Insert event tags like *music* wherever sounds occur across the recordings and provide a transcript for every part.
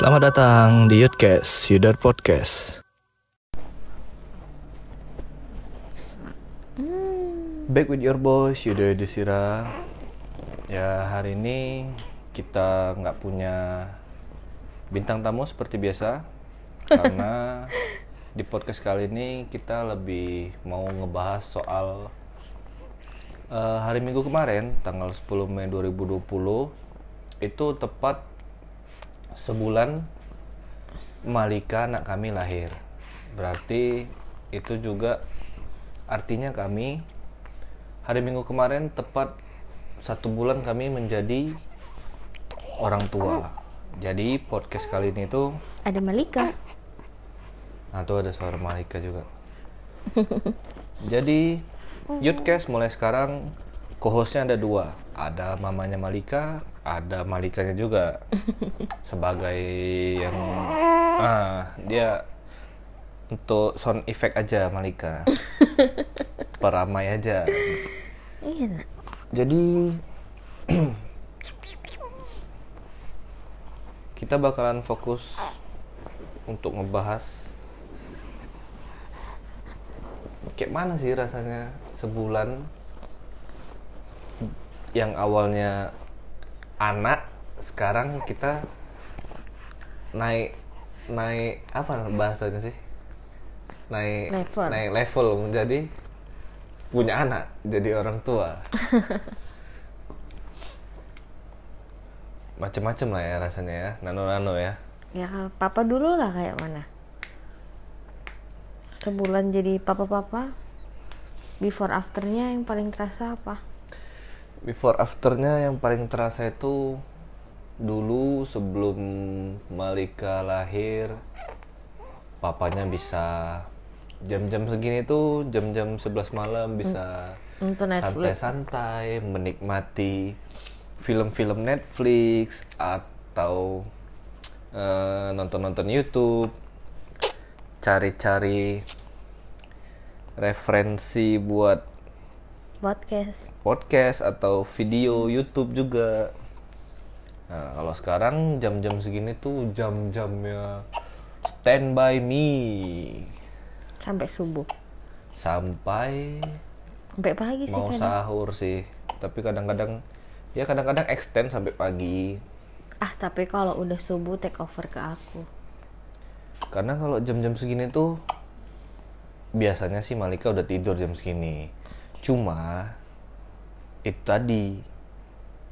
Selamat datang di Yudcast, Yudar Podcast. Back with your boys, Yuda Desira. Ya hari ini kita nggak punya bintang tamu seperti biasa *laughs* karena di podcast kali ini kita lebih mau ngebahas soal eh, hari Minggu kemarin tanggal 10 Mei 2020 itu tepat sebulan Malika anak kami lahir. Berarti itu juga artinya kami hari Minggu kemarin tepat satu bulan kami menjadi orang tua. Jadi podcast kali ini tuh, Ada Malika. nah tuh ada suara Malika juga. Jadi Yudcast mulai sekarang co-hostnya ada dua, ada mamanya Malika, ada Malikanya juga *laughs* sebagai yang *laughs* ah dia untuk sound effect aja Malika, *laughs* peramai aja. Iya. Jadi *clears throat* kita bakalan fokus untuk ngebahas kayak mana sih rasanya sebulan yang awalnya anak sekarang kita naik naik apa bahasanya sih naik Level. naik level menjadi punya anak jadi orang tua *laughs* macem-macem lah ya rasanya ya nano-nano ya Ya kalau papa dulu lah kayak mana. Sebulan jadi papa-papa. Before afternya yang paling terasa apa? Before afternya yang paling terasa itu dulu sebelum Malika lahir papanya bisa jam-jam segini tuh jam-jam 11 malam bisa Netflix. santai-santai menikmati film-film Netflix atau eh, nonton-nonton YouTube cari-cari referensi buat Podcast. podcast atau video YouTube juga. Nah, kalau sekarang jam-jam segini tuh jam-jamnya stand by me Sampai subuh. sampai Sampai pagi sih mau kadang. sahur sih. Tapi kadang-kadang ya kadang-kadang extend sampai pagi. Ah, tapi kalau udah subuh take over ke aku. Karena kalau jam-jam segini tuh biasanya sih Malika udah tidur jam segini. Cuma itu tadi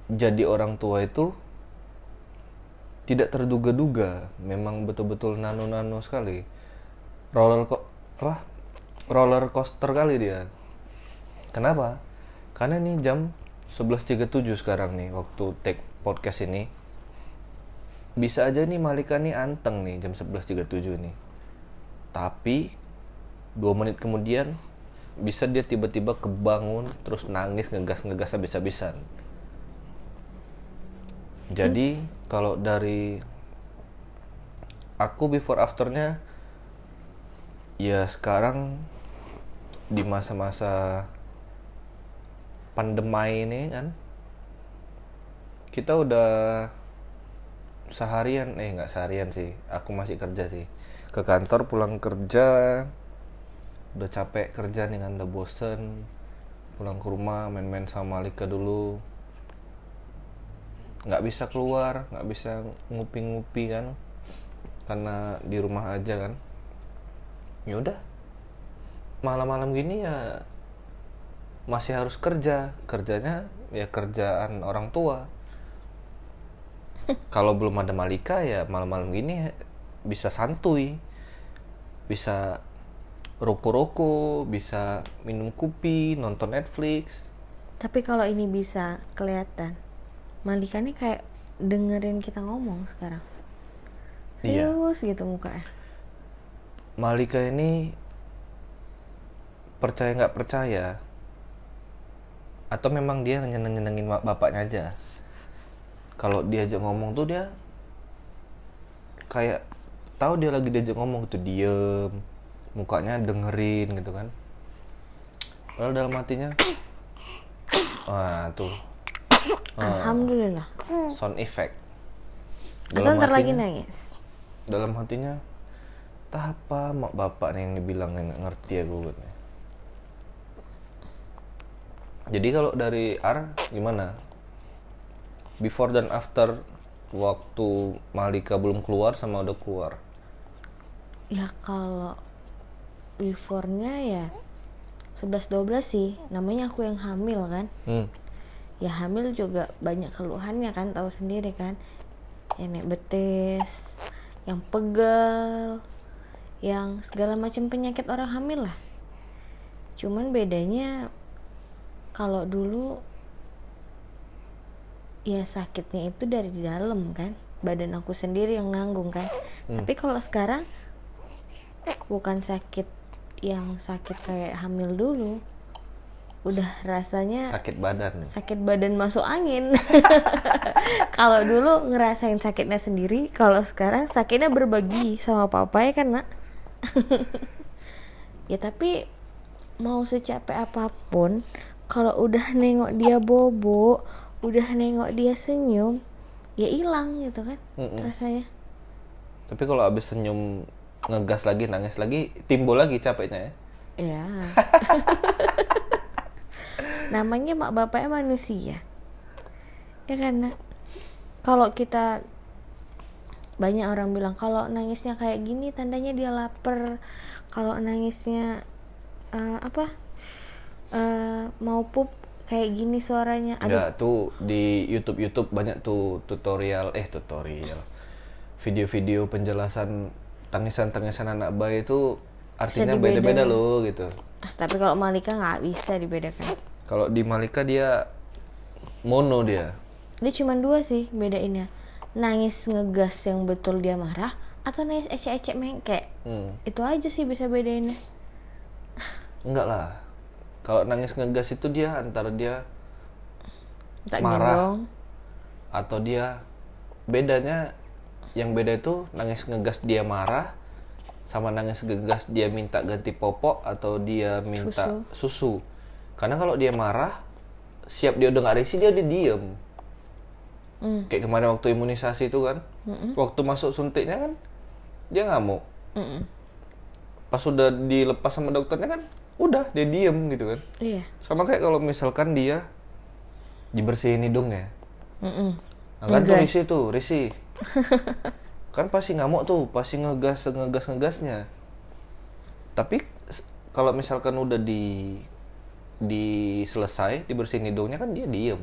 jadi orang tua itu tidak terduga-duga, memang betul-betul nano-nano sekali. Roller kok apa? Roller coaster kali dia. Kenapa? Karena ini jam 11.37 sekarang nih waktu take podcast ini. Bisa aja nih Malika nih anteng nih jam 11.37 nih. Tapi dua menit kemudian bisa dia tiba-tiba kebangun terus nangis ngegas-ngegas habis-habisan. Jadi kalau dari aku before afternya ya sekarang di masa-masa pandemi ini kan kita udah seharian eh nggak seharian sih aku masih kerja sih ke kantor pulang kerja udah capek kerja nih kan? Udah bosen. Pulang ke rumah main-main sama Malika dulu. Nggak bisa keluar nggak bisa ngupi-ngupi kan? Karena di rumah aja kan? Ya udah. Malam-malam gini ya masih harus kerja. Kerjanya ya kerjaan orang tua. *laughs* Kalau belum ada Malika ya malam-malam gini bisa santuy bisa roko-roko bisa minum kopi nonton Netflix Tapi kalau ini bisa kelihatan, Malika nih kayak dengerin kita ngomong sekarang. Iya. Serius gitu mukanya. Malika ini percaya nggak percaya atau memang dia nyeneng nyenengin bapaknya aja kalau diajak ngomong tuh dia kayak tahu dia lagi diajak ngomong gitu diem mukanya dengerin gitu kan Padahal dalam hatinya wah tuh Ah, Alhamdulillah. sound effect Atau Dalam ntar lagi nangis. dalam hatinya tah apa mak bapak nih yang dibilang yang nggak ngerti aku katanya. jadi kalau dari R gimana before dan after waktu Malika belum keluar sama udah keluar ya kalau before-nya ya 11-12 sih. Namanya aku yang hamil kan. Hmm. ya hamil juga banyak keluhannya kan tahu sendiri kan. Yang naik betis yang pegal yang segala macam penyakit orang hamil lah. Cuman bedanya kalau dulu ya sakitnya itu dari di dalam kan. Badan aku sendiri yang nanggung kan. Tapi kalau sekarang bukan sakit yang sakit kayak hamil dulu udah rasanya sakit badan sakit badan masuk angin. *laughs* Kalau dulu ngerasain sakitnya sendiri kalau sekarang sakitnya berbagi sama papa ya kan nak? *laughs* Ya tapi mau secapek apa pun kalau udah nengok dia bobo udah nengok dia senyum ya hilang gitu kan Mm-mm. rasanya. Tapi kalau abis senyum ngegas lagi nangis lagi timbul lagi capeknya ya. Ya *laughs* namanya mak bapaknya manusia. Ya kan nak? Kalau kita banyak orang bilang kalau nangisnya kayak gini tandanya dia lapar. Kalau nangisnya eh, apa? Eh, mau pup kayak gini suaranya. Aduh. Ya tuh di YouTube YouTube banyak tuh tutorial eh tutorial. Video-video penjelasan tangisan-tangisan anak bayi itu artinya beda-beda loh gitu. Ah, tapi kalau Malika nggak bisa dibedakan Kalau di Malika dia mono dia. dia cuma dua sih bedainnya nangis ngegas yang betul dia marah atau nangis ecek-ecek mengkek Hmm. itu aja sih bisa bedainnya Enggak lah. Kalau nangis ngegas itu dia antara dia tak Marah. gendong atau dia bedanya yang beda itu nangis ngegas dia marah sama nangis ngegas dia minta ganti popok atau dia minta susu. Karena kalau dia marah siap dia udah nggak risih dia udah diem. Hmm. Kayak kemarin waktu imunisasi itu kan, waktu masuk suntiknya kan dia ngamuk. Mm-mm. Pas sudah dilepas sama dokternya kan, udah dia diem gitu kan. iya Sama kayak kalau misalkan dia dibersihin hidungnya, Mm-mm. Nah, kan tuh risih tuh, risih. *laughs* kan pasti ngamuk tuh, pasti ngegas ngegas ngegasnya. Tapi kalau misalkan udah di di selesai dibersihin hidungnya kan dia diem.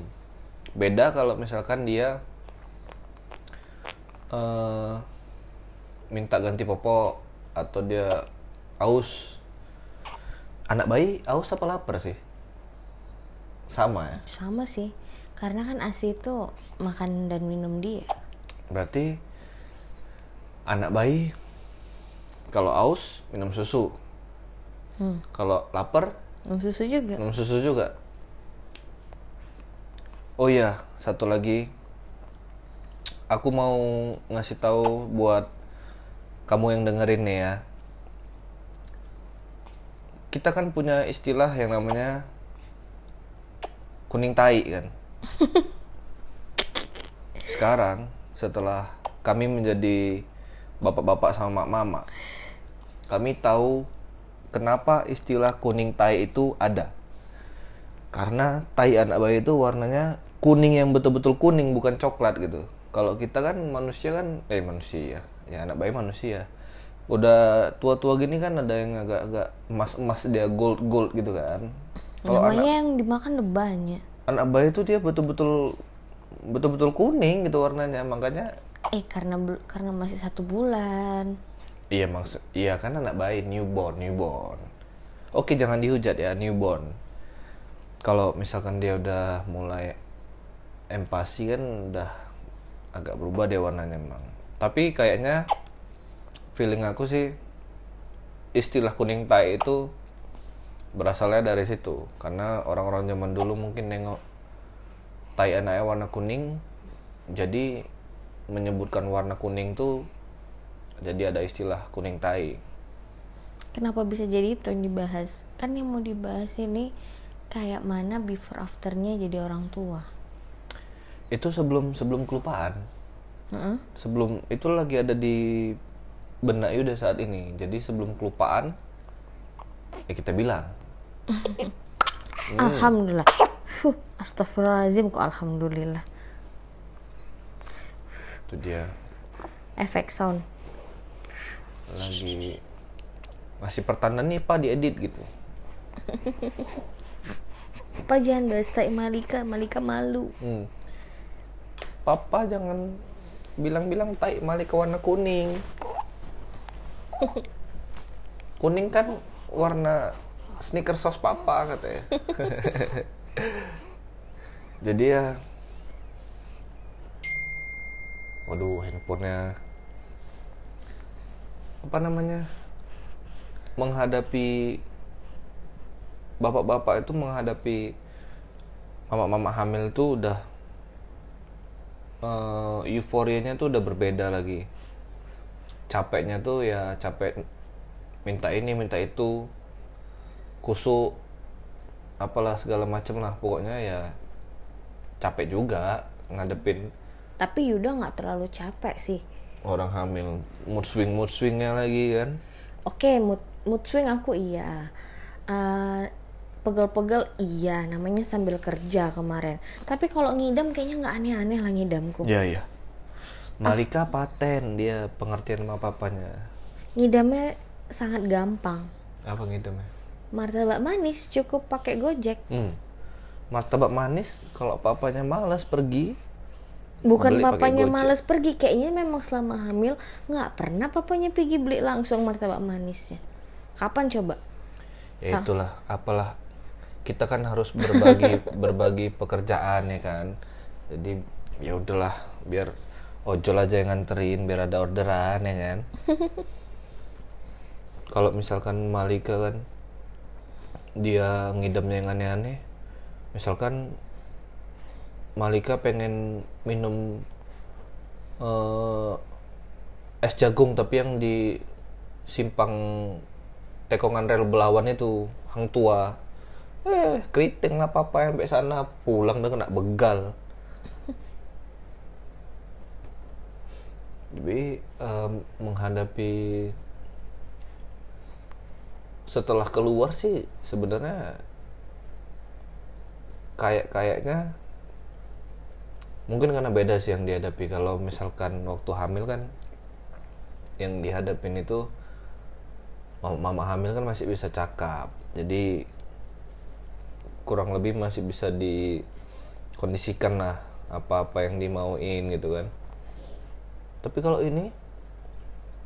Beda kalau misalkan dia eh minta ganti popok atau dia aus. Anak bayi aus apa lapar sih? Sama ya. sama sih karena kan asi itu makan dan minum dia Berarti anak bayi kalau aus minum susu. hmm. Kalau lapar minum susu juga minum susu juga. Oh iya, satu lagi. Aku mau ngasih tahu buat kamu yang dengerin nih ya. Kita kan punya istilah yang namanya kuning tai kan. *laughs* Sekarang setelah kami menjadi bapak-bapak sama mama, kami tahu kenapa istilah kuning tai itu ada. Karena tai anak bayi itu warnanya kuning yang betul-betul kuning bukan coklat gitu. Kalau kita kan manusia kan eh manusia ya anak bayi manusia. Udah tua-tua gini kan ada yang agak-agak emas-emas dia gold gold gitu kan. Kalau namanya anak yang dimakan lebahnya anak bayi itu dia betul-betul betul-betul kuning gitu warnanya makanya eh karena karena masih satu bulan Iya maksud, iya kan anak bayi newborn, newborn. Oke jangan dihujat ya newborn. Kalau misalkan dia udah mulai empati kan udah agak berubah deh warnanya emang. Tapi kayaknya feeling aku sih istilah kuning tai itu berasalnya dari situ. Karena orang-orang zaman dulu mungkin nengok tai anaknya warna kuning jadi menyebutkan warna kuning tuh jadi ada istilah kuning tai. Kenapa bisa jadi itu yang dibahas? Kan yang mau dibahas ini kayak mana before afternya jadi orang tua. Itu sebelum sebelum kelupaan. Heeh. sebelum itu lagi ada di benak udah saat ini. Jadi sebelum kelupaan ya kita bilang Alhamdulillah. Fuh, astagfirullahaladzim kok alhamdulillah. itu dia Efek sound. lagi masih pertanda nih pak diedit gitu *laughs* Apa jangan dastai Malika, Malika malu. Hmm. Papa jangan bilang-bilang tai Malika warna kuning. *laughs* Kuning kan warna sneaker sos papa katanya. *laughs* Jadi ya Waduh, handphonenya apa namanya? Menghadapi bapak-bapak itu menghadapi mama-mama hamil itu udah eh, euforianya tuh udah berbeda lagi capeknya tuh ya capek minta ini minta itu kusuk apalah segala macem lah pokoknya ya capek juga ngadepin Tapi Yuda nggak terlalu capek sih. orang hamil mood swing mood swingnya lagi kan Oke, mood, mood swing aku iya. Eh, pegel-pegel iya, namanya sambil kerja kemarin. Tapi kalau ngidam kayaknya nggak aneh-aneh lah ngidamku. ya ya Malika paten dia pengertian sama papanya Ngidamnya sangat gampang. apa ngidamnya Martabak manis cukup pakai Gojek. Hmm. Martabak manis kalau papanya malas pergi. Bukan papanya males pergi, kayaknya memang selama hamil nggak pernah papanya pergi beli langsung martabak manisnya. Kapan coba? Ya itulah, apalah kita kan harus berbagi *laughs* berbagi pekerjaan ya kan. Jadi ya udahlah, biar ojol aja yang nganterin biar ada orderan ya kan. *laughs* kalau misalkan Malika kan dia ngidamnya yang aneh-aneh. Misalkan Malika pengen minum eh, es jagung tapi yang di simpang tekongan rel Belawan itu hang tua eh keriting lah papa yang sampai sana pulang dia kena begal jadi em, menghadapi setelah keluar sih sebenarnya kayak kayaknya mungkin karena beda sih yang dihadapi. Kalau misalkan waktu hamil kan yang dihadapin itu mama, hamil kan masih bisa cakap. Jadi kurang lebih masih bisa dikondisikan lah apa-apa yang dimauin gitu kan. Tapi kalau ini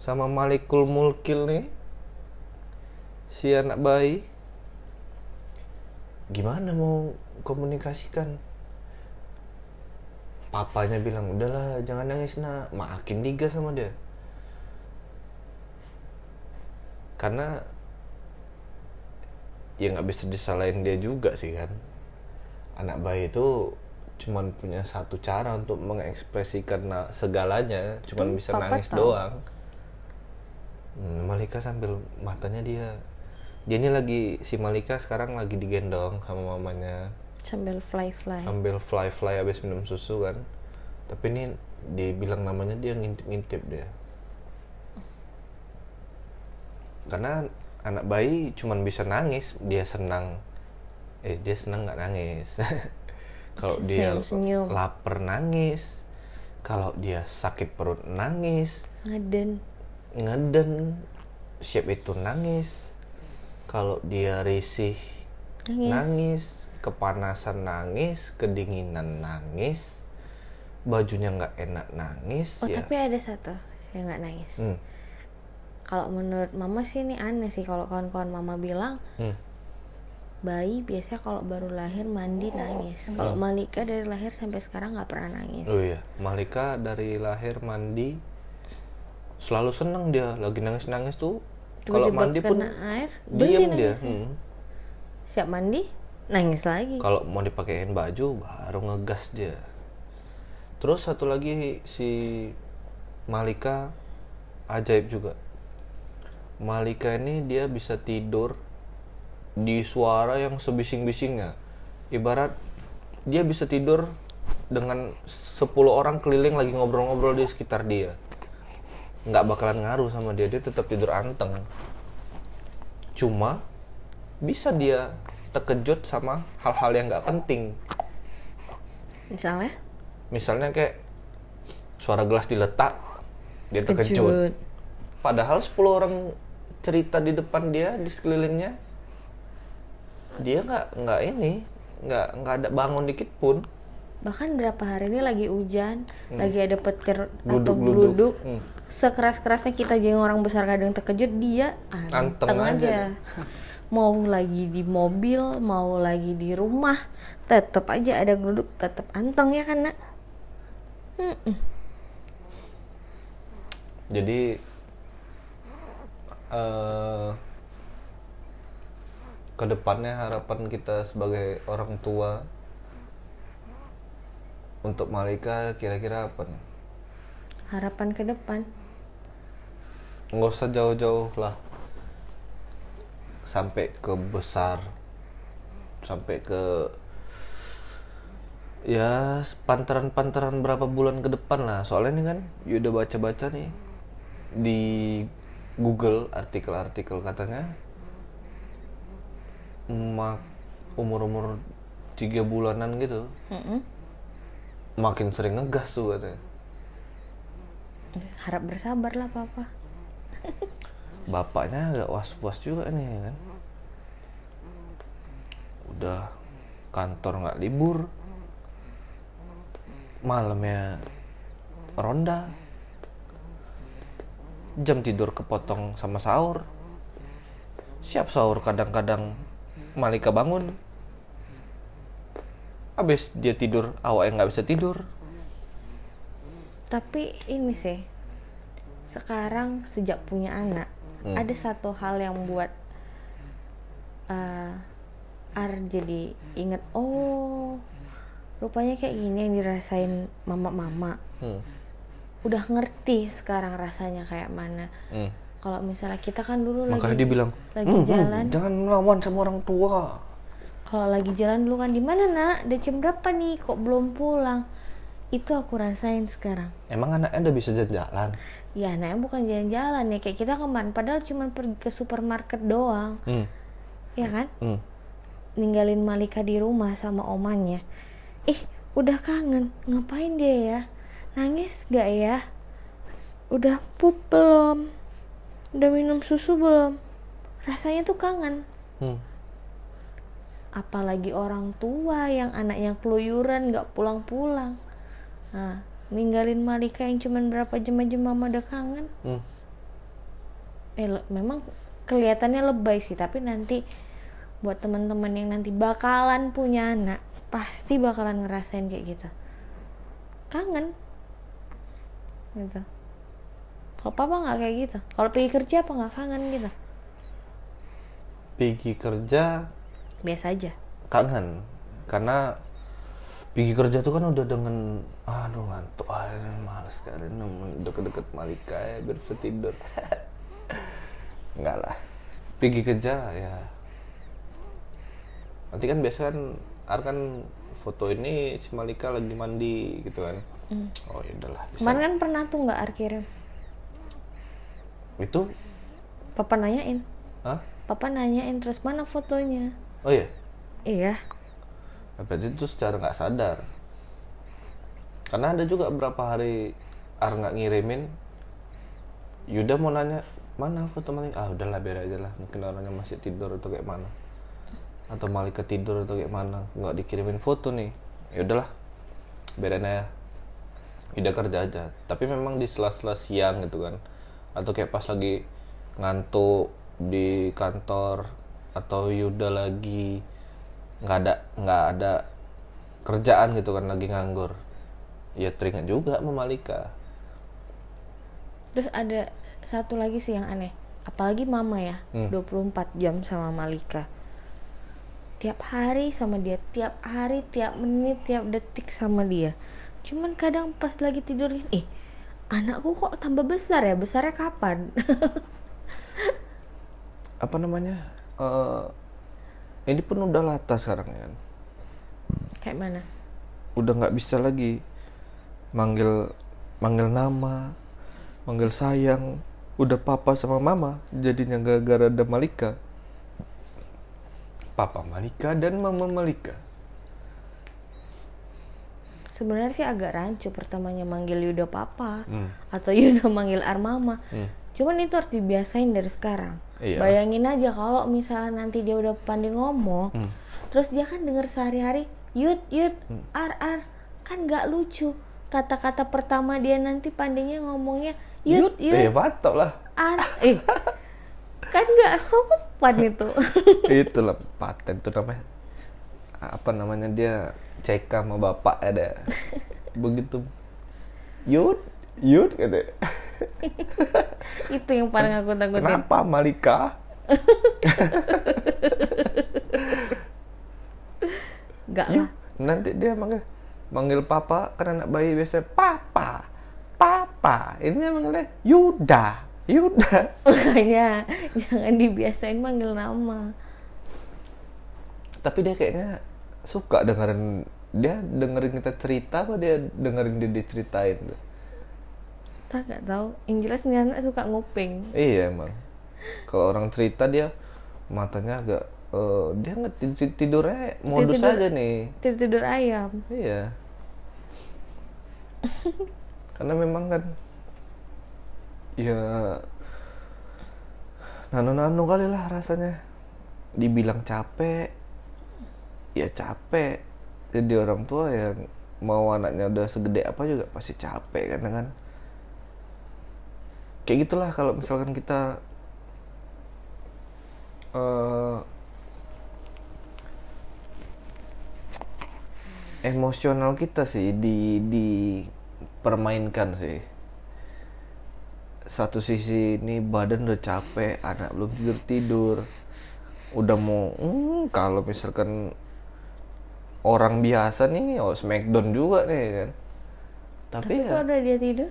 sama Malikul Mulkil nih si anak bayi. Gimana mau komunikasikan? Papanya bilang udahlah jangan nangis nak. Makin tiga sama dia. Karena ya nggak bisa disalahin dia juga sih kan? Anak bayi itu cuman punya satu cara untuk mengekspresikan segalanya. Cuman Tuh, bisa nangis tahu. doang. Hmm, Malika sambil matanya dia ini lagi si Malika sekarang lagi digendong sama mamanya. Sambil fly-fly. ambil fly fly habis minum susu kan. Tapi ini dibilang namanya dia ngintip-ngintip dia. Karena anak bayi cuman bisa nangis dia senang. Eh dia senang nggak nangis. *laughs* Kalau dia lapar nangis kalau dia sakit perut nangis Ngeden. ngeden siap itu nangis kalau dia risih Nangis. nangis kepanasan nangis kedinginan nangis bajunya nggak enak nangis Oh ya tapi ada satu yang nggak nangis. Hmm, Kalau menurut mama sih ini aneh sih kalau kawan-kawan mama bilang hmm. bayi biasanya kalau baru lahir mandi nangis. Kalau Malika dari lahir sampai sekarang nggak pernah nangis. oh iya Malika dari lahir mandi selalu seneng dia lagi nangis nangis tuh kalau mandi pun air, diam dia. Hmm. Siap mandi, nangis lagi. kalau mau dipakein baju baru ngegas dia terus satu lagi si Malika ajaib juga Malika ini dia bisa tidur di suara yang sebising-bisingnya ibarat dia bisa tidur dengan 10 orang keliling lagi ngobrol-ngobrol di sekitar dia nggak bakalan ngaruh sama dia dia tetap tidur anteng. Cuma bisa dia terkejut sama hal-hal yang nggak penting. Misalnya? Misalnya kayak suara gelas diletak dia terkejut. kejut padahal 10 orang cerita di depan dia di sekelilingnya dia nggak nggak ini nggak nggak ada bangun dikit pun bahkan berapa hari ini lagi hujan lagi ada petir atau geluduk Hmm. sekeras kerasnya kita jadi orang besar kadang terkejut dia Anteng anteng aja. aja, *laughs* mau lagi di mobil mau lagi di rumah tetap aja ada geluduk tetap anteng ya kan nak? Mm-mm. jadi eh ke depannya harapan kita sebagai orang tua untuk Malika kira-kira apa nih? harapan ke depan. Nggak usah jauh-jauh lah. Sampai ke besar. Sampai ke ya pantaran-pantaran berapa bulan ke depan lah. Soalnya ini kan ya udah baca-baca nih di Google artikel-artikel katanya. Mak umur-umur tiga bulanan gitu. Mm-mm. Makin sering ngegas tuh katanya. Harap bersabar lah papa. Bapaknya agak was-was juga nih kan? Udah kantor nggak libur. Malamnya ronda. Jam tidur kepotong sama sahur. Siap sahur kadang-kadang Malika bangun habis dia tidur awaknya nggak bisa tidur tapi ini sih sekarang sejak punya anak Hmm. ada satu hal yang buat uh, Ar jadi inget oh rupanya kayak gini yang dirasain mama-mama hmm. udah ngerti sekarang rasanya kayak mana Hmm. kalau misalnya kita kan dulu makanya lagi dia bilang lagi "Hmm, hmm, jalan jangan melawan sama orang tua kalau lagi jalan dulu kan di mana nak? Udah jam berapa nih? Kok belum pulang? Itu aku rasain sekarang. Emang anaknya udah bisa jalan ya anaknya bukan jalan-jalan ya. Kayak kita kemarin padahal cuma pergi ke supermarket doang. Hmm. ya kan? Hmm. ninggalin Malika di rumah sama omanya. Ih udah kangen. Ngapain dia ya? Nangis gak ya? Udah pup belum? Udah minum susu belum? Rasanya tuh kangen. Hmm. Apalagi orang tua yang anaknya keluyuran nggak pulang-pulang. Nah ninggalin Malika yang cuman berapa jam aja mama udah kangen. Hmm. eh le- memang kelihatannya lebay sih tapi nanti buat teman-teman yang nanti bakalan punya anak pasti bakalan ngerasain kayak gitu. Kangen. Gitu. Kalau papa nggak kayak gitu? Kalau pergi kerja apa nggak kangen gitu? Pergi kerja biasa aja. Kangen. Karena pergi kerja tuh kan udah dengan aduh ngantuk. Ah males sekali deket-deket Malika ya biar bisa tidur. *laughs* Enggak lah. Pergi kerja ya. Nanti kan biasa kan Ar kan foto ini si Malika lagi mandi gitu kan. Oh ya udahlah kemarin kan pernah tuh nggak Ar kirim? Itu? Papa nanyain. Hah? papa nanyain terus mana fotonya oh iya? Iya. Berarti itu secara nggak sadar. Karena ada juga berapa hari Ar nggak ngirimin Yuda mau nanya mana foto Malika ah udahlah biar aja lah. Mungkin orangnya masih tidur atau kayak mana. Atau Malika tidur atau kayak mana. Nggak dikirimin foto nih. Ya udahlah biarin aja. Yuda kerja aja. Tapi memang di sela-sela siang gitu kan. Atau kayak pas lagi ngantuk di kantor atau Yuda lagi nggak ada nggak ada kerjaan gitu kan lagi nganggur. Ya teringat juga sama Malika. Terus ada satu lagi sih yang aneh. Apalagi mama ya Hmm. 24 jam sama Malika. Tiap hari sama dia tiap hari tiap menit tiap detik sama dia. Cuman kadang pas lagi tidur eh anakku kok tambah besar ya? Besarnya kapan? *laughs* Apa namanya Eh, ini pun udah lata sekarang kan? Kayak mana? Udah nggak bisa lagi manggil manggil nama manggil sayang. Udah papa sama mama jadinya gara-gara ada Malika. Papa Malika dan mama Malika. Sebenarnya sih agak rancu pertamanya manggil Yuda papa Hmm. atau Yuda manggil Armama. Hmm. Cuman itu harus dibiasain dari sekarang. Iya. bayangin aja kalau misalnya nanti dia udah pandai ngomong Hmm. terus dia kan denger sehari-hari Yud Yud Ar Ar. Kan nggak lucu. Kata-kata pertama dia nanti pandainya ngomongnya Yud Yud eh mantap lah. Ar eh. Kan nggak sopan itu. *laughs* Itulah paten tuh namanya. Apa namanya dia CK sama bapak ada. *laughs* Begitu. Yud yud kata *laughs* itu yang paling aku takutin. Kenapa Malika? *laughs* Nggak Yud lah. nanti dia manggil manggil papa kan anak bayi biasa papa papa. Ini manggilnya Yuda Yuda. *laughs* Makanya jangan dibiasain manggil nama. Tapi dia kayaknya suka dengerin dia dengerin kita cerita apa dia dengerin dia diceritain? tuh tak nggak tahu yang jelas nih anak suka nguping Iya emang. Kalau orang cerita dia matanya agak eh, dia nggak tid- tidurnya modus Tidur- aja nih. tidur tidur ayam Iya. Karena memang kan ya nano-nano kali lah rasanya. Dibilang capek, ya capek. Jadi orang tua yang mau anaknya udah segede apa juga pasti capek kan kan. Kayak gitulah kalau misalkan kita eh emosional kita sih di dipermainkan sih. Satu sisi ini badan udah capek anak belum tidur tidur. Udah mau hmm, kalau misalkan orang biasa nih oh smackdown juga nih kan. Tapi, tapi ya kok udah dia tidur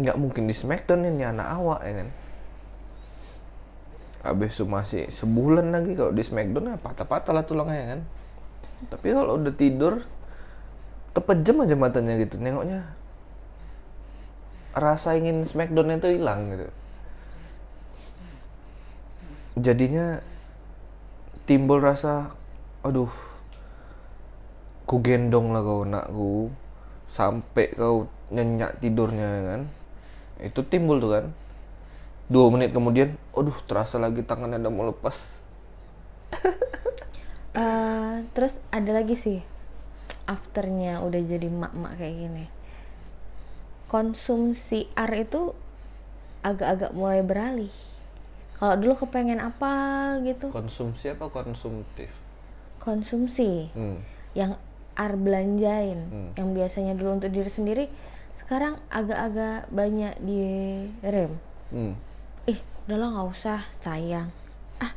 nggak mungkin di smackdown ini anak awak ya kan. Habis itu masih sebulan lagi kalau di smackdown ya patah-patah lah tulangnya ya kan. Tapi kalau udah tidur kepejam aja matanya gitu nengoknya. Rasa ingin smackdown itu hilang gitu. Jadinya timbul rasa aduh ku gendong lah kau nakku sampai kau nyenyak tidurnya ya kan itu timbul tuh kan. Dua menit kemudian aduh terasa lagi tangannya udah mau lepas. *laughs* Eh, terus ada lagi sih afternya udah jadi mak-mak kayak gini. Konsumsi ar itu agak-agak mulai beralih. Kalau dulu kepengen apa gitu? Konsumsi apa konsumtif? Konsumsi. Hmm. yang ar belanjain. Hmm. yang biasanya dulu untuk diri sendiri sekarang agak-agak banyak di rem. Hmm. ih udahlah nggak usah sayang. Ah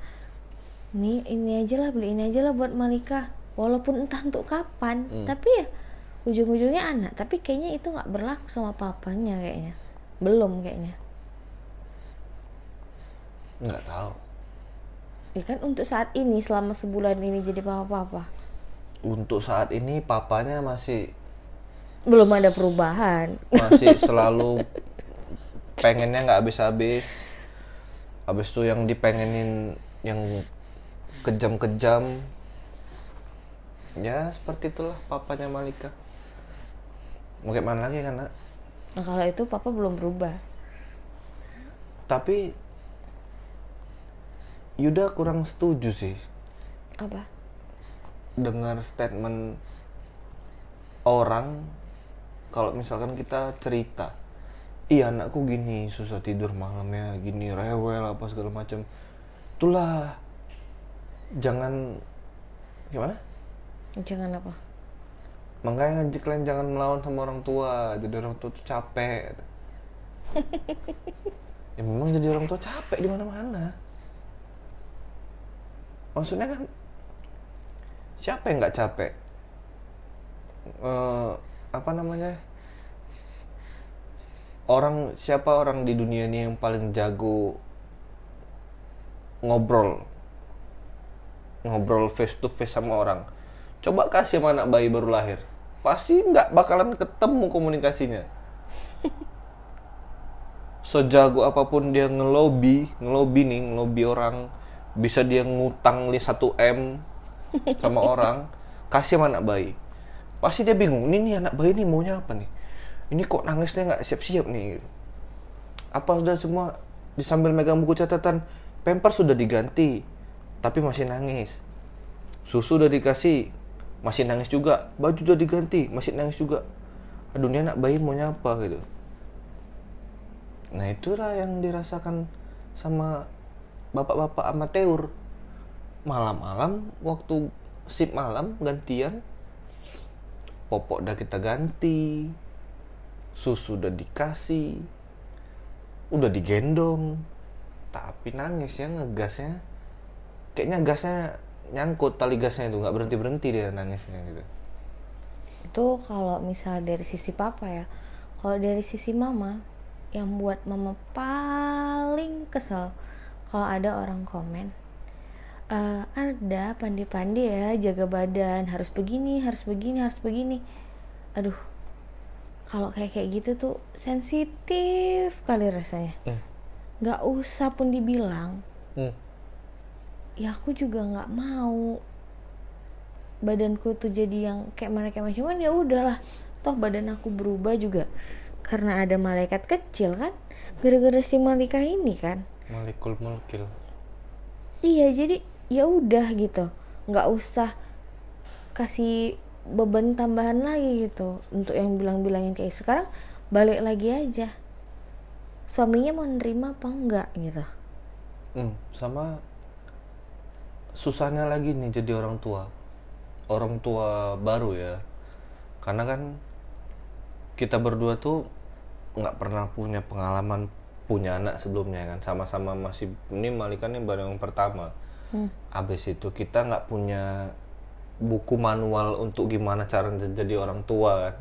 ini ini aja lah beli ini aja lah buat Malika. Walaupun entah untuk kapan Hmm. tapi ya ujung-ujungnya anak. Tapi kayaknya itu nggak berlaku sama papanya kayaknya. Belum kayaknya. Nggak tahu. Ya kan untuk saat ini selama sebulan ini jadi papa-papa. Untuk saat ini papanya masih belum ada perubahan. Masih *laughs* selalu pengennya nggak habis-habis. Habis itu yang dipengenin yang kejam-kejam. Ya seperti itulah papanya Malika. Mau kayak mana lagi kan nak? nah, kalau itu papa belum berubah. Tapi Yuda kurang setuju sih. Apa? Dengar statement orang kalau misalkan kita cerita iya anakku gini susah tidur malamnya gini rewel apa segala macam. Itulah jangan gimana? Jangan apa? Makanya kalian jangan melawan sama orang tua jadi orang tua tuh capek. *laughs* Ya memang jadi orang tua capek di mana mana maksudnya kan siapa yang nggak capek? Eh, apa namanya orang siapa orang di dunia ini yang paling jago ngobrol ngobrol face to face sama orang? Coba kasih sama anak bayi baru lahir. Pasti nggak bakalan ketemu komunikasinya. *laughs* Sejago apa pun dia ngelobi ngelobi nih ngelobi orang bisa dia ngutang li 1 m sama orang kasih sama anak bayi pasti dia bingung ini nih anak bayi nih maunya apa nih? Ini kok nangisnya nggak siap-siap nih? Apa sudah semua? Disambil megang buku catatan pempers sudah diganti tapi masih nangis. Susu udah dikasih masih nangis juga. Baju udah diganti masih nangis juga. Aduh ini anak bayi maunya apa? Gitu. Nah itulah yang dirasakan sama bapak-bapak amatir malam-malam waktu sip malam gantian popok udah kita ganti susu udah dikasih udah digendong. Tapi nangis ya ngegasnya. Kayaknya gasnya nyangkut tali gasnya itu nggak berhenti berhenti dia nangisnya gitu. Itu kalau misal dari sisi papa ya kalau dari sisi mama yang buat mama paling kesel kalau ada orang komen "Eh, ada pandi-pandi ya jaga badan. Harus begini harus begini harus begini. Aduh kalau kayak kayak gitu tuh sensitif kali rasanya. Hmm. nggak usah pun dibilang. Hmm. ya aku juga nggak mau. Badanku tuh jadi yang kayak mereka cuman ya udahlah. Toh badan aku berubah juga karena ada malaikat kecil kan? Gara-gara si Malika ini kan? Malikul mulkil iya jadi ya udah gitu. Nggak usah kasih beban tambahan lagi gitu untuk yang bilang-bilangin kayak sekarang balik lagi aja. Suaminya mau nerima apa enggak gitu. Hmm, sama susahnya lagi nih jadi orang tua. Orang tua baru ya. Karena kan kita berdua tuh nggak pernah punya pengalaman punya anak sebelumnya kan. Sama-sama masih ini Malika nih baru yang pertama Hmm. abis itu kita nggak punya buku manual untuk gimana cara jadi orang tua kan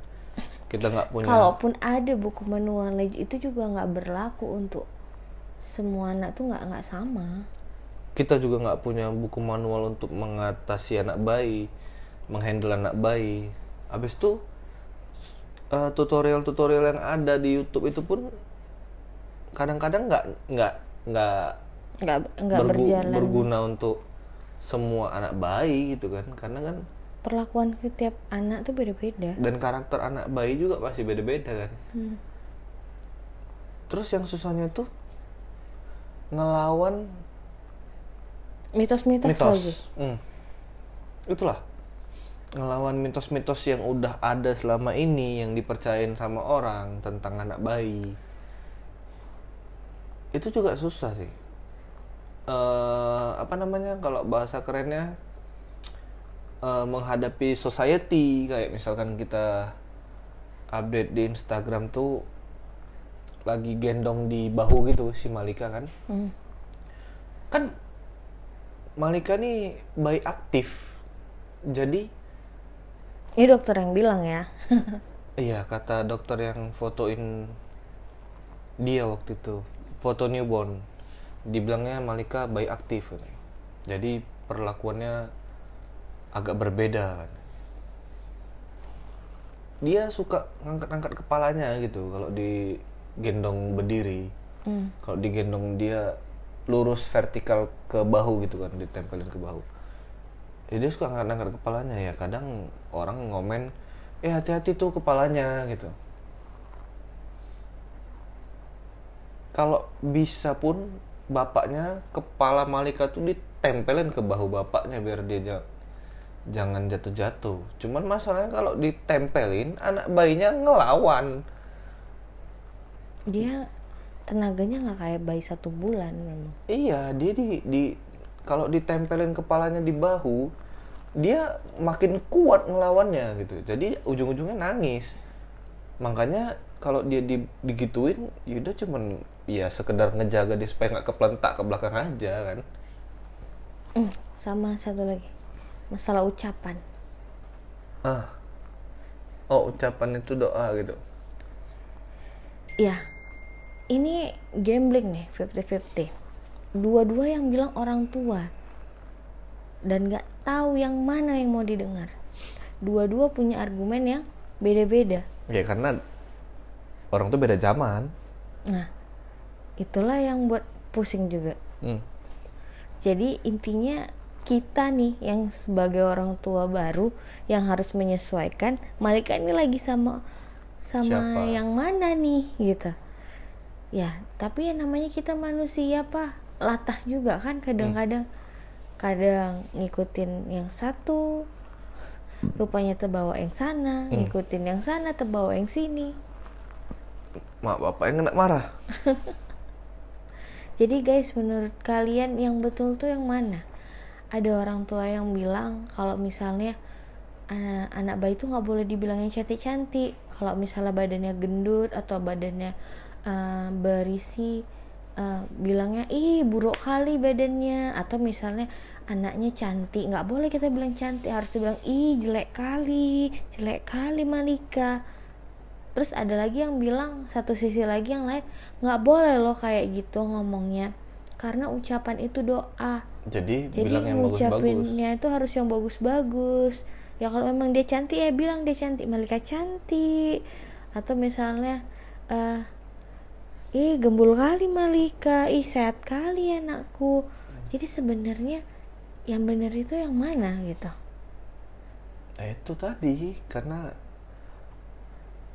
kita nggak punya Kalaupun ada buku manual itu juga nggak berlaku untuk semua anak tuh nggak nggak sama. kita juga nggak punya buku manual untuk mengatasi anak bayi, menghandle anak bayi. Habis itu eh, tutorial-tutorial yang ada di YouTube itu pun kadang-kadang nggak nggak nggak Nggak nggak bergu- berjalan. berguna untuk semua anak bayi gitu kan, karena kan Perlakuan setiap anak tuh beda-beda. dan karakter anak bayi juga pasti beda-beda kan. Hmm. Terus yang susahnya tuh ngelawan Mitos-mitos mitos. lagi. Hmm. Itulah ngelawan mitos-mitos yang udah ada selama ini yang dipercayain sama orang tentang anak bayi. Itu juga susah sih. Eh apa namanya kalau bahasa kerennya eh, menghadapi society. Kayak misalkan kita update di Instagram tuh lagi gendong di bahu gitu si Malika kan. Hmm. kan Malika nih bayi aktif. Jadi Ini dokter yang bilang ya. *laughs* iya kata dokter yang fotoin dia waktu itu. Foto newborn dibilangnya Malika bayi aktif jadi perlakuannya agak berbeda dia suka ngangkat-ngangkat kepalanya gitu kalau digendong berdiri. Hmm. kalau digendong dia lurus vertikal ke bahu gitu kan ditempelin ke bahu. Jadi dia suka ngangkat-ngangkat kepalanya ya kadang orang ngomen eh hati-hati tuh kepalanya gitu. Kalau bisa pun bapaknya kepala Malika tuh ditempelin ke bahu bapaknya biar dia ja- jangan jatuh-jatuh cuman masalahnya kalau ditempelin anak bayinya ngelawan Dia tenaganya nggak kayak bayi satu bulan memang. Iya, dia di, di kalau ditempelin kepalanya di bahu, dia makin kuat ngelawannya gitu. Jadi ujung-ujungnya nangis. Makanya kalau dia di, digituin, yaudah cuman ya sekedar ngejaga dia supaya nggak keplentak ke belakang aja kan. Hmm, sama satu lagi masalah ucapan. Ah, oh ucapan itu doa gitu. Ya, ini gambling nih 50-50. Dua-dua yang bilang orang tua dan nggak tahu yang mana yang mau didengar. Dua-dua punya argumen yang beda-beda. Ya karena orang tuh beda zaman. Nah, itulah yang buat pusing juga. Hmm. jadi intinya kita nih yang sebagai orang tua baru yang harus menyesuaikan Malika ini lagi sama sama Siapa? yang mana nih gitu. Ya tapi ya namanya kita manusia pak. Latah juga kan kadang-kadang. Kadang ngikutin yang satu rupanya terbawa yang sana ngikutin yang sana terbawa yang sini. Mak bapak yang kena marah *laughs* Jadi guys, menurut kalian yang betul tuh yang mana? Ada orang tua yang bilang kalau misalnya anak, anak bayi tuh nggak boleh dibilangnya cantik-cantik. Kalau misalnya badannya gendut atau badannya eh, berisi, eh, bilangnya ih buruk kali badannya. Atau misalnya anaknya cantik, nggak boleh kita bilang cantik, harus dibilang ih jelek kali, jelek kali Malika terus ada lagi yang bilang satu sisi lagi yang lain nggak boleh loh kayak gitu ngomongnya karena ucapan itu doa. Jadi, jadi bilang yang ngucapinnya itu harus yang bagus-bagus. Ya kalau memang dia cantik ya bilang dia cantik. Malika cantik. Atau misalnya eh ih gembul kali Malika. Ih sehat kali anakku. Jadi sebenarnya yang benar itu yang mana gitu? Nah, itu tadi karena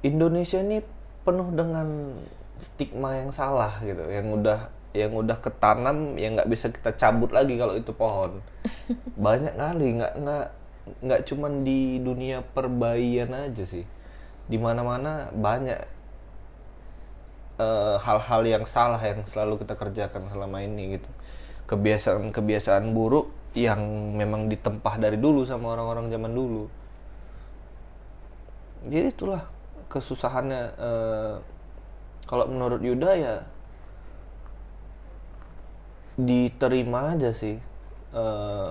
Indonesia ini penuh dengan stigma yang salah gitu yang udah yang udah ketanam yang nggak bisa kita cabut lagi kalau itu pohon. *laughs* Banyak kali nggak nggak nggak cuman di dunia perbayian aja sih. Di mana mana banyak eh, hal-hal yang salah yang selalu kita kerjakan selama ini gitu. Kebiasaan-kebiasaan buruk yang memang ditempah dari dulu sama orang-orang zaman dulu. Jadi itulah kesusahannya eh, kalau menurut Yuda ya diterima aja sih eh,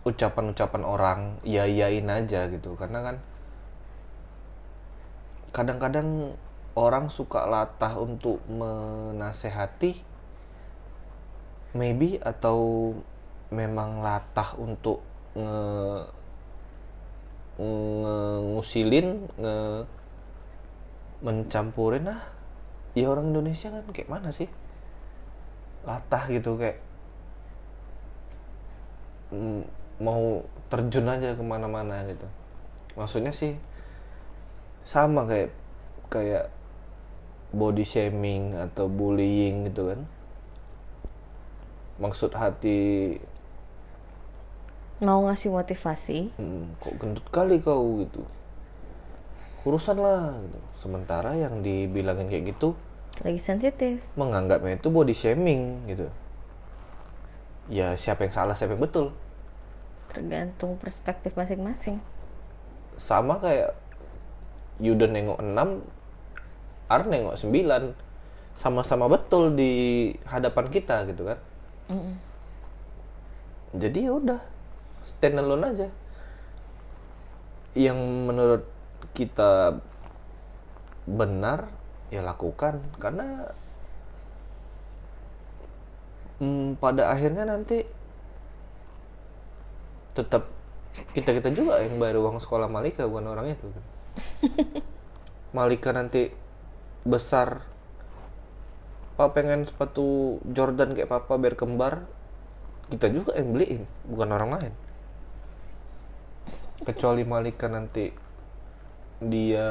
ucapan-ucapan orang ya yain aja gitu. Karena kan kadang-kadang orang suka latah untuk menasehati maybe atau memang latah untuk ngusilin nge mencampurin ah ya orang Indonesia kan kayak mana sih? Latah gitu kayak mm, mau terjun aja ke mana-mana gitu. Maksudnya sih sama kayak kayak body shaming atau bullying gitu kan. Maksud hati mau ngasih motivasi? "Hmm, kok gendut kali kau gitu? Urusan lah gitu. sementara yang dibilangin kayak gitu lagi sensitif. menganggapnya itu body shaming gitu. Ya siapa yang salah siapa yang betul. Tergantung perspektif masing-masing. Sama kayak Yuda nengok 6 Ar nengok 9 sama-sama betul di hadapan kita gitu kan? Mm-mm. jadi ya udah stand alone aja. Yang menurut kita benar ya lakukan. Karena mm, pada akhirnya nanti tetap kita kita juga yang bayar uang sekolah Malika bukan orang itu kan. *laughs* Malika nanti besar Papa pengen sepatu Jordan kayak papa biar kembar kita juga yang beliin bukan orang lain kecuali Malika nanti dia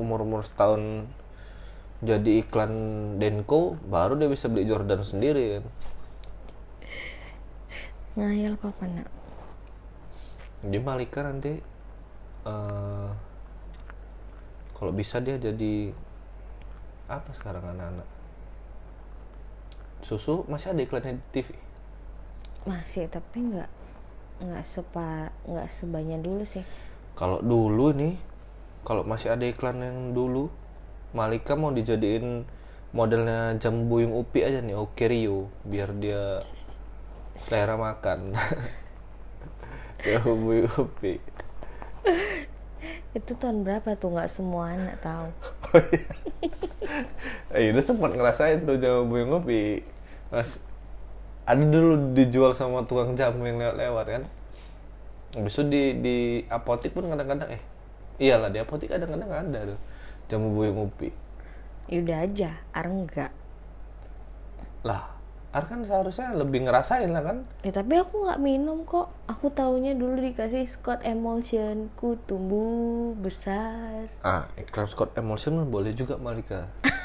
umur-umur setahun jadi iklan Denko baru dia bisa beli Jordan sendiri kan? Ngayal papa nak? Jadi Malika nanti eh, kalau bisa dia jadi apa sekarang anak-anak? Susu masih ada iklannya di TV masih tapi nggak nggak sepa nggak sebanyak dulu sih. Kalau dulu nih kalau masih ada iklan yang dulu Malika mau dijadiin modelnya jam buyung upi aja nih oke Rio biar dia selera makan. *laughs* Jam buyung upi. Itu tahun berapa tuh? Nggak semua anak tahu. *laughs* Eh udah sempat ngerasain tuh jam buyung upi. Mas ada dulu dijual sama tukang jamu yang lewat-lewat kan habis itu di di apotik pun kadang-kadang eh iyalah di apotik kadang-kadang ada tuh jamu buyung upi Yaudah aja, Ar enggak. lah Ar kan seharusnya lebih ngerasain lah kan Ya tapi aku nggak minum kok. Aku taunya dulu dikasih Scott Emulsion, ku tumbuh besar. ah iklan Scott Emulsion boleh juga Malika *laughs*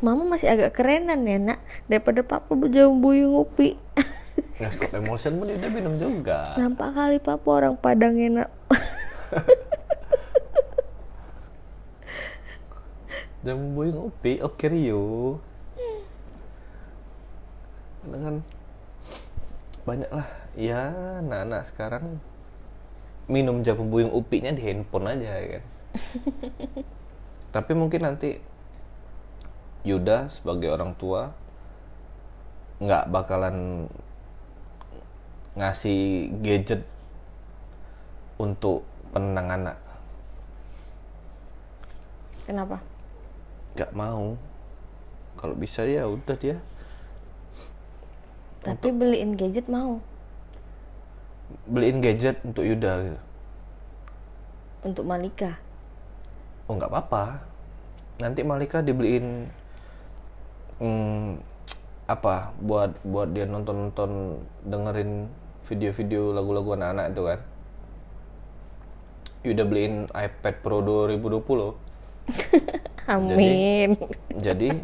Mama masih agak kerenan ya nak. Daripada papa berjamu buyung ngopi. *laughs* nah Scott Emulsion pun dia minum juga. Nampak kali papa orang Padang enak. jamu boy ngopi oke Rio Karena kan banyak lah ya anak-anak *laughs* sekarang minum jamu buyung upinya di handphone aja ya kan? *laughs* Tapi mungkin nanti Yuda sebagai orang tua nggak bakalan ngasih gadget untuk penenang anak Kenapa? nggak mau kalau bisa ya udah dia Tapi beliin gadget mau beliin gadget untuk Yuda gitu. untuk Malika. oh nggak apa-apa nanti Malika dibeliin hmm, apa buat buat dia nonton nonton dengerin video-video lagu-lagu anak-anak itu kan. Yuda beliin iPad Pro 2020 *laughs* Amin. jadi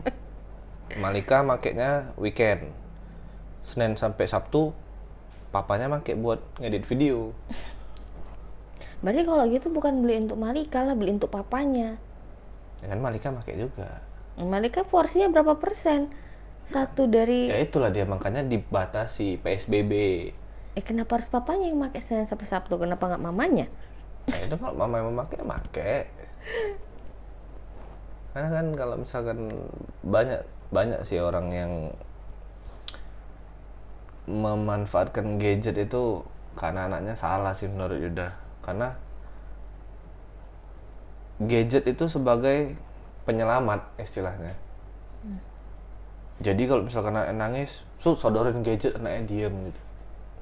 Malika makainya weekend. Senin sampai Sabtu papanya make buat ngedit video. Berarti kalau gitu bukan beli untuk Malika lah, beli untuk papanya. ya kan Malika make juga Malika porsinya berapa persen? Satu dari ya itulah dia makanya dibatasi PSBB eh kenapa harus papanya yang pakai Senin sampai Sabtu? Kenapa nggak mamanya? nah itu kalau mama yang memakai make karena kan kalau misalkan banyak banyak sih orang yang memanfaatkan gadget itu karena anaknya salah sih menurut Yuda karena gadget itu sebagai penyelamat istilahnya jadi kalau misalkan anak nangis su sodorin gadget anaknya diem gitu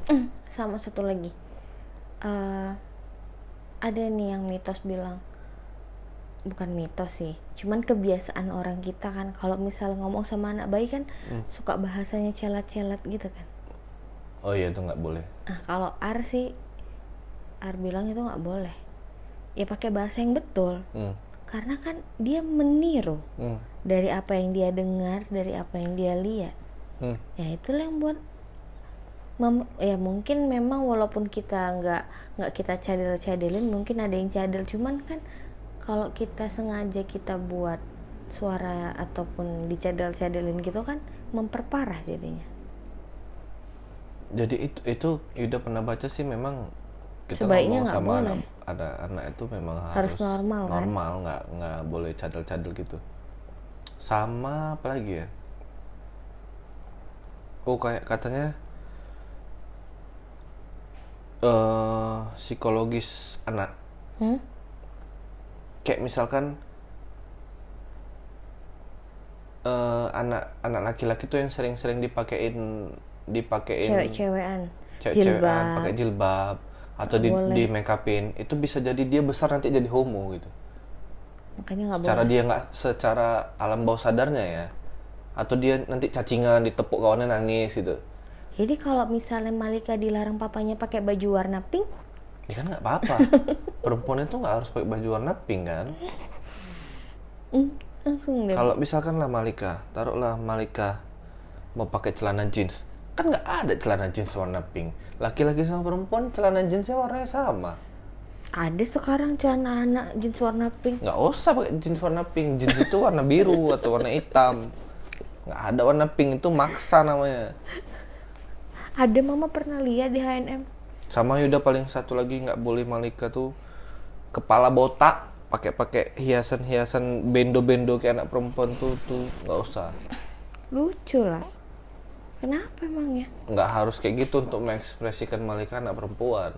Hmm, Sama satu lagi. Eh, ada nih yang mitos bilang bukan mitos sih, cuman kebiasaan orang kita kan kalau misal ngomong sama anak bayi kan suka bahasanya celat-celat gitu kan. oh iya itu nggak boleh Nah, kalau Ar sih Ar bilang itu nggak boleh. Ya pakai bahasa yang betul. hmm. Karena kan dia meniru Hmm. dari apa yang dia dengar, dari apa yang dia lihat. Hmm. Ya itulah yang buat mem- ya mungkin memang walaupun kita nggak nggak kita cadel-cadelin, mungkin ada yang cadel cuman kan kalau kita sengaja kita buat suara ataupun dicadel-cadelin gitu kan memperparah jadinya. Jadi itu itu Yuda pernah baca sih memang kita Sebaiknya ngomong nggak sama boleh. anak ada anak itu memang harus, Harus normal, kan? normal nggak nggak boleh cadel-cadel gitu. Sama apa lagi ya? Oh kayak katanya eh psikologis anak Hmm? kayak misalkan eh anak anak laki-laki tuh yang sering-sering dipakein dipakein Cewek-cewekan, cewek-cewekan jilbab. pakai jilbab atau di, Boleh. di make upin itu bisa jadi dia besar nanti jadi homo gitu. Makanya nggak secara boleh. dia nggak secara alam bawah sadarnya ya. Atau dia nanti cacingan ditepuk kawannya nangis gitu. Jadi kalau misalnya Malika dilarang papanya pakai baju warna pink, ya kan nggak apa-apa. *laughs* Perempuan itu nggak harus pakai baju warna pink kan? Hmm, langsung deh. kalau misalkan lah Malika taruhlah Malika mau pakai celana jeans kan nggak ada celana jeans warna pink. Laki-laki sama perempuan celana jeansnya warnanya sama. Ada sekarang celana anak jeans warna pink. nggak usah pakai jeans warna pink. Jeans itu warna biru atau warna hitam. Nggak ada warna pink. Itu maksa namanya. Ada mama pernah lihat di H&M. sama Yuda paling satu lagi nggak boleh Malika tuh kepala botak pakai pakai hiasan-hiasan bendo-bendo kayak anak perempuan tuh tuh. Nggak usah. Lucu lah. Kenapa emangnya? nggak harus kayak gitu untuk mengekspresikan Malika anak perempuan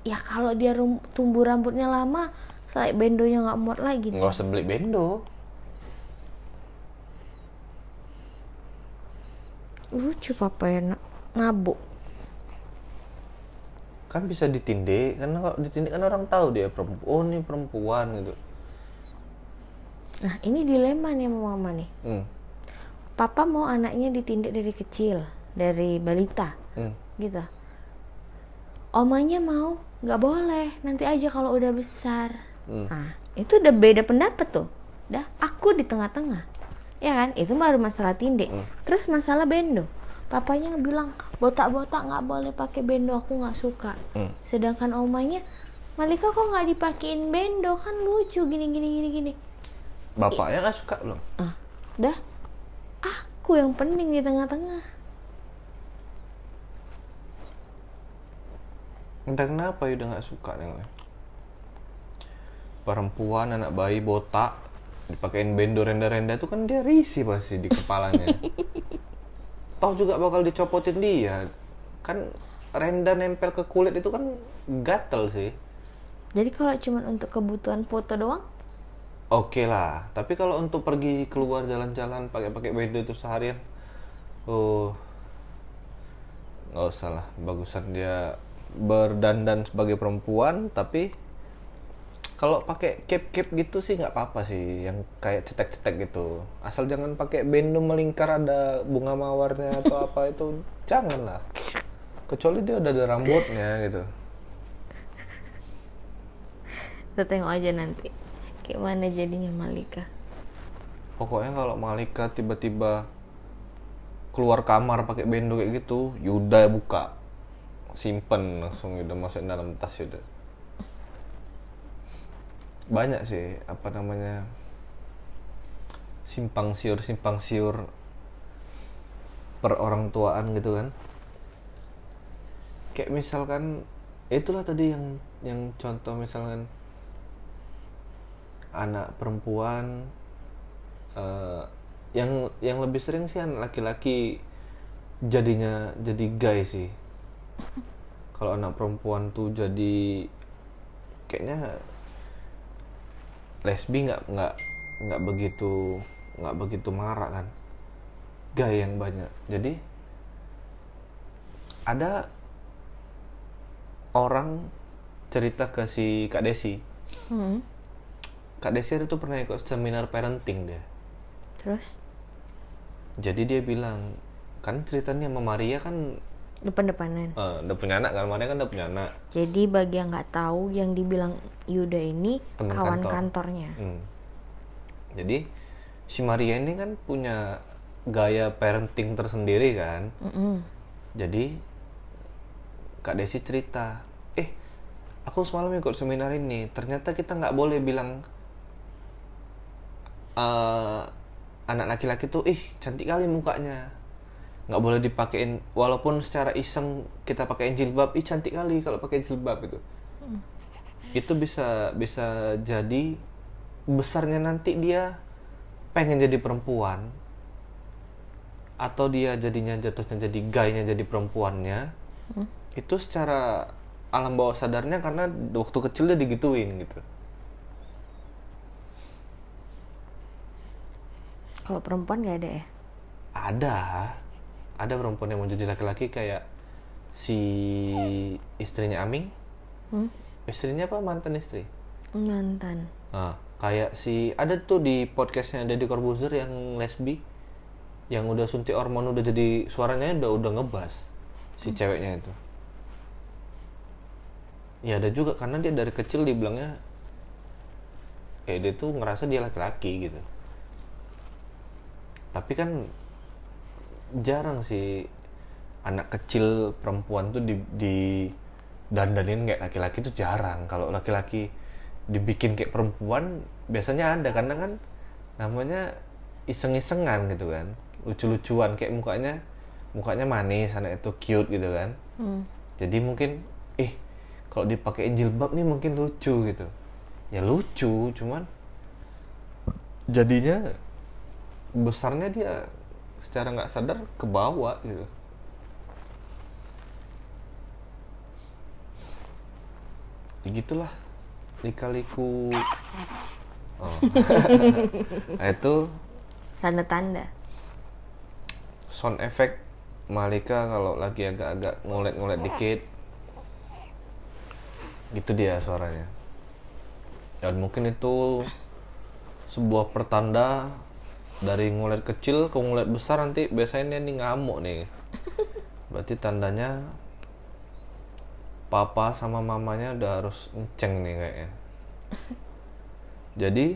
Ya kalau dia rum- tumbuh rambutnya lama, saya bendonya nggak muat lagi. nggak usah beli bendo Lucu papa ya nak. Ngabuk. kan bisa ditindih karena kalau ditindih kan orang tahu dia perempuan oh ini perempuan gitu nah ini dilema nih sama mama nih Hmm. Papa mau anaknya ditindik dari kecil dari balita Hmm. gitu. Omanya mau nggak boleh nanti aja kalau udah besar. Hmm. nah itu udah beda pendapat tuh. Dah aku di tengah-tengah. Ya kan? Itu baru masalah tindik. Hmm. terus masalah bendo. Papanya bilang botak-botak nggak boleh pakai bendo aku nggak suka. Hmm. sedangkan omanya Malika kok nggak dipakein bendo? Kan lucu gini gini gini gini. Bapaknya nggak suka belum? ah. Dah aku yang penting di tengah-tengah Entah kenapa ya udah nggak suka nengoknya. Perempuan, anak bayi, botak, dipakein bendo renda-renda itu kan dia risih pasti di kepalanya. *laughs* Toh juga bakal dicopotin dia. Kan renda nempel ke kulit itu kan gatel sih. jadi kalau cuma untuk kebutuhan foto doang Oke lah, tapi kalau untuk pergi keluar jalan-jalan pakai-pakai bendo itu seharian, oh nggak usah lah. Bagusan dia berdandan sebagai perempuan, tapi kalau pakai cape-cape gitu sih nggak apa-apa sih, yang kayak cetek-cetek gitu. Asal jangan pakai bendo melingkar ada bunga mawarnya atau *laughs* apa itu, jangan lah. Kecuali dia udah ada rambutnya gitu. kita tengok aja nanti kayak mana jadinya Malika Pokoknya kalau Malika tiba-tiba keluar kamar pakai bendo kayak gitu, Yuda buka, simpen langsung Yuda masukin dalam tas Yuda. Banyak sih apa namanya simpang siur simpang siur per orang tuaan gitu kan. Kayak misalkan itulah tadi yang yang contoh misalkan anak perempuan eh, yang yang lebih sering sih anak laki-laki jadinya jadi gay sih. Kalau anak perempuan tuh jadi kayaknya lesbi nggak nggak nggak begitu nggak begitu marah kan. Gay yang banyak. Jadi ada orang cerita ke si kak Desi. Hmm. Kak Desi itu pernah ikut seminar parenting dia. Terus? Jadi dia bilang kan ceritanya sama Maria kan depan-depanan? eh, udah punya anak kan? Maria kan udah punya anak. Jadi bagi yang nggak tahu yang dibilang Yuda ini Teman kawan kantor. kantornya. Hmm. jadi si Maria ini kan punya gaya parenting tersendiri kan? Mm-mm. jadi kak Desi cerita eh aku semalam ikut seminar ini ternyata kita nggak boleh bilang eh, anak laki-laki tuh ih cantik kali mukanya. Nggak boleh dipakein walaupun secara iseng kita pakein jilbab ih cantik kali kalau pakai jilbab itu itu bisa bisa jadi besarnya nanti dia pengen jadi perempuan atau dia jadinya jatuhnya jadi gaynya jadi perempuannya. Itu secara alam bawah sadarnya karena waktu kecil dia digituin gitu kalau perempuan nggak ada ya? Ada. Ada perempuan yang mau jadi laki-laki kayak si istrinya Aming. Hmm? istrinya apa? Mantan istri? Mantan. Nah, kayak si ada tuh di podcastnya Deddy Corbuzier yang lesbi yang udah suntik hormon udah jadi suaranya udah udah ngebas si ceweknya itu. Ya ada juga karena dia dari kecil dibilangnya kayak dia tuh ngerasa dia laki-laki gitu tapi kan jarang sih anak kecil perempuan tuh di, di dandanin kayak laki-laki tuh jarang. Kalau laki-laki dibikin kayak perempuan biasanya ada. Karena kan namanya iseng-isengan gitu kan. Lucu-lucuan kayak mukanya mukanya manis anak itu cute gitu kan. Hmm. jadi mungkin eh kalau dipakein jilbab nih mungkin lucu gitu. Ya lucu cuman jadinya besarnya dia secara nggak sadar ke bawah gitu. Ya gitulah lika-liku. Oh. *laughs* nah, itu tanda-tanda. Sound effect Malika kalau lagi agak-agak ngolet-ngolet dikit. Gitu dia suaranya. Dan mungkin itu sebuah pertanda dari ngulet kecil ke ngulet besar nanti biasanya nih ngamuk nih. Berarti tandanya papa sama mamanya udah harus ngeceng nih kayaknya. Jadi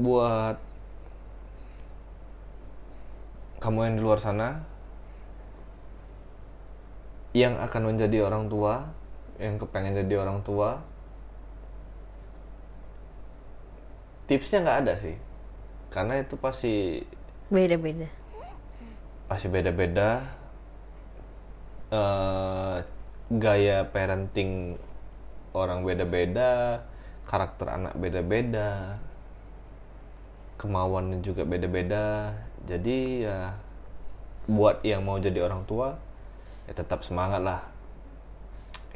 buat kamu yang di luar sana yang akan menjadi orang tua yang kepengen jadi orang tua tipsnya nggak ada sih karena itu pasti beda-beda. pasti beda-beda Eh, gaya parenting orang beda-beda karakter anak beda-beda kemauan juga beda-beda. Jadi ya buat yang mau jadi orang tua ya tetap semangat lah.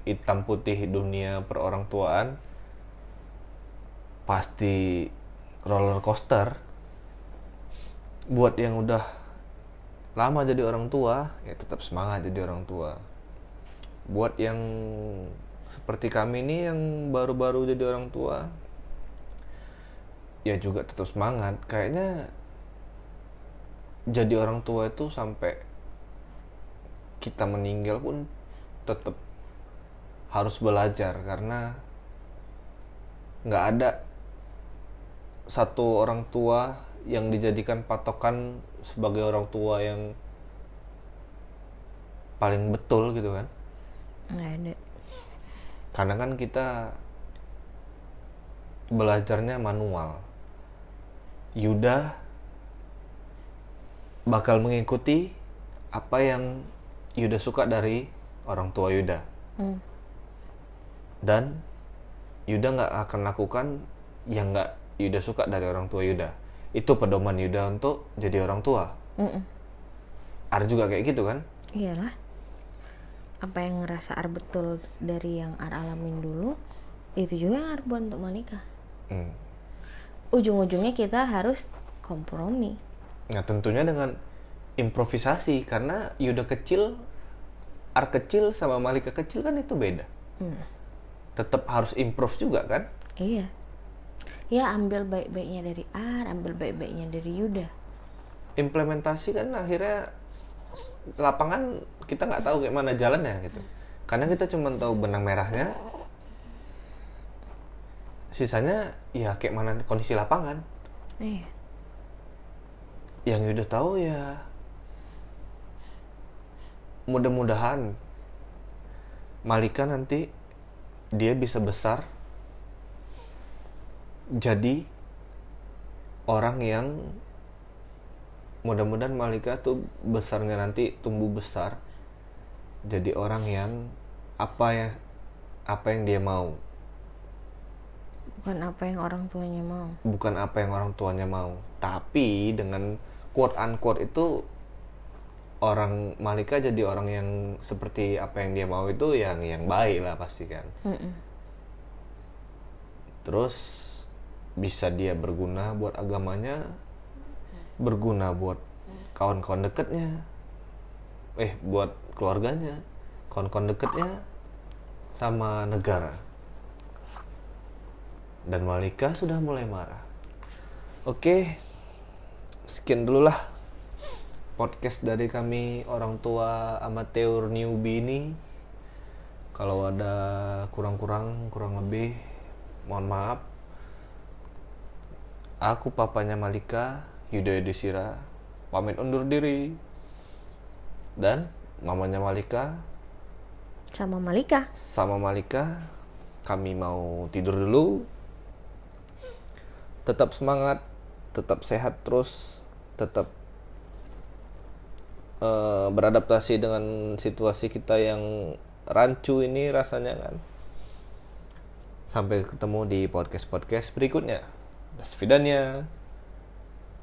Hitam putih dunia per orang tuaan pasti roller coaster buat yang udah lama jadi orang tua ya tetap semangat jadi orang tua. Buat yang seperti kami ini yang baru-baru jadi orang tua ya juga tetap semangat. Kayaknya jadi orang tua itu sampai kita meninggal pun tetap harus belajar karena nggak ada satu orang tua yang dijadikan patokan sebagai orang tua yang paling betul gitu kan? Nggak ada. Karena kan kita belajarnya manual. Yuda bakal mengikuti apa yang Yuda suka dari orang tua Yuda. Hmm. dan Yuda nggak akan lakukan yang nggak Yuda suka dari orang tua Yuda itu pedoman Yuda untuk jadi orang tua Mm-mm. Ar juga kayak gitu kan iyalah apa yang ngerasa Ar betul dari yang Ar alamin dulu itu juga yang Ar buat untuk Malika Hmm. ujung-ujungnya kita harus kompromi Nah tentunya dengan improvisasi karena Yuda kecil, Ar kecil sama Malika kecil kan itu beda. Hmm. Tetap harus improve juga kan? iya ya ambil baik-baiknya dari Ar ambil baik-baiknya dari Yuda Implementasi kan akhirnya lapangan kita nggak tahu kayak mana jalannya gitu. Karena kita cuma tahu benang merahnya. Sisanya ya kayak mana kondisi lapangan. iya Yang Yuda tahu ya mudah-mudahan Malika nanti dia bisa besar jadi orang yang mudah-mudahan Malika tuh besarnya nanti tumbuh besar jadi orang yang apa ya apa yang dia mau. Bukan apa yang orang tuanya mau. Bukan apa yang orang tuanya mau tapi dengan quote unquote itu orang Malika jadi orang yang seperti apa yang dia mau itu yang yang baik lah pasti kan. Mm-mm. terus bisa dia berguna buat agamanya berguna buat kawan-kawan deketnya eh buat keluarganya kawan-kawan deketnya sama negara. Dan Malika sudah mulai marah. Oke sekian dulu lah podcast dari kami orang tua amateur newbie ini. Kalau ada kurang-kurang kurang lebih mohon maaf aku papanya Malika Yuda Yudhistira pamit undur diri. Dan mamanya Malika. Sama Malika. Sama Malika kami mau tidur dulu. Tetap semangat tetap sehat terus tetap eh, beradaptasi dengan situasi kita yang rancu ini rasanya kan. Sampai ketemu di podcast podcast Dasvidanya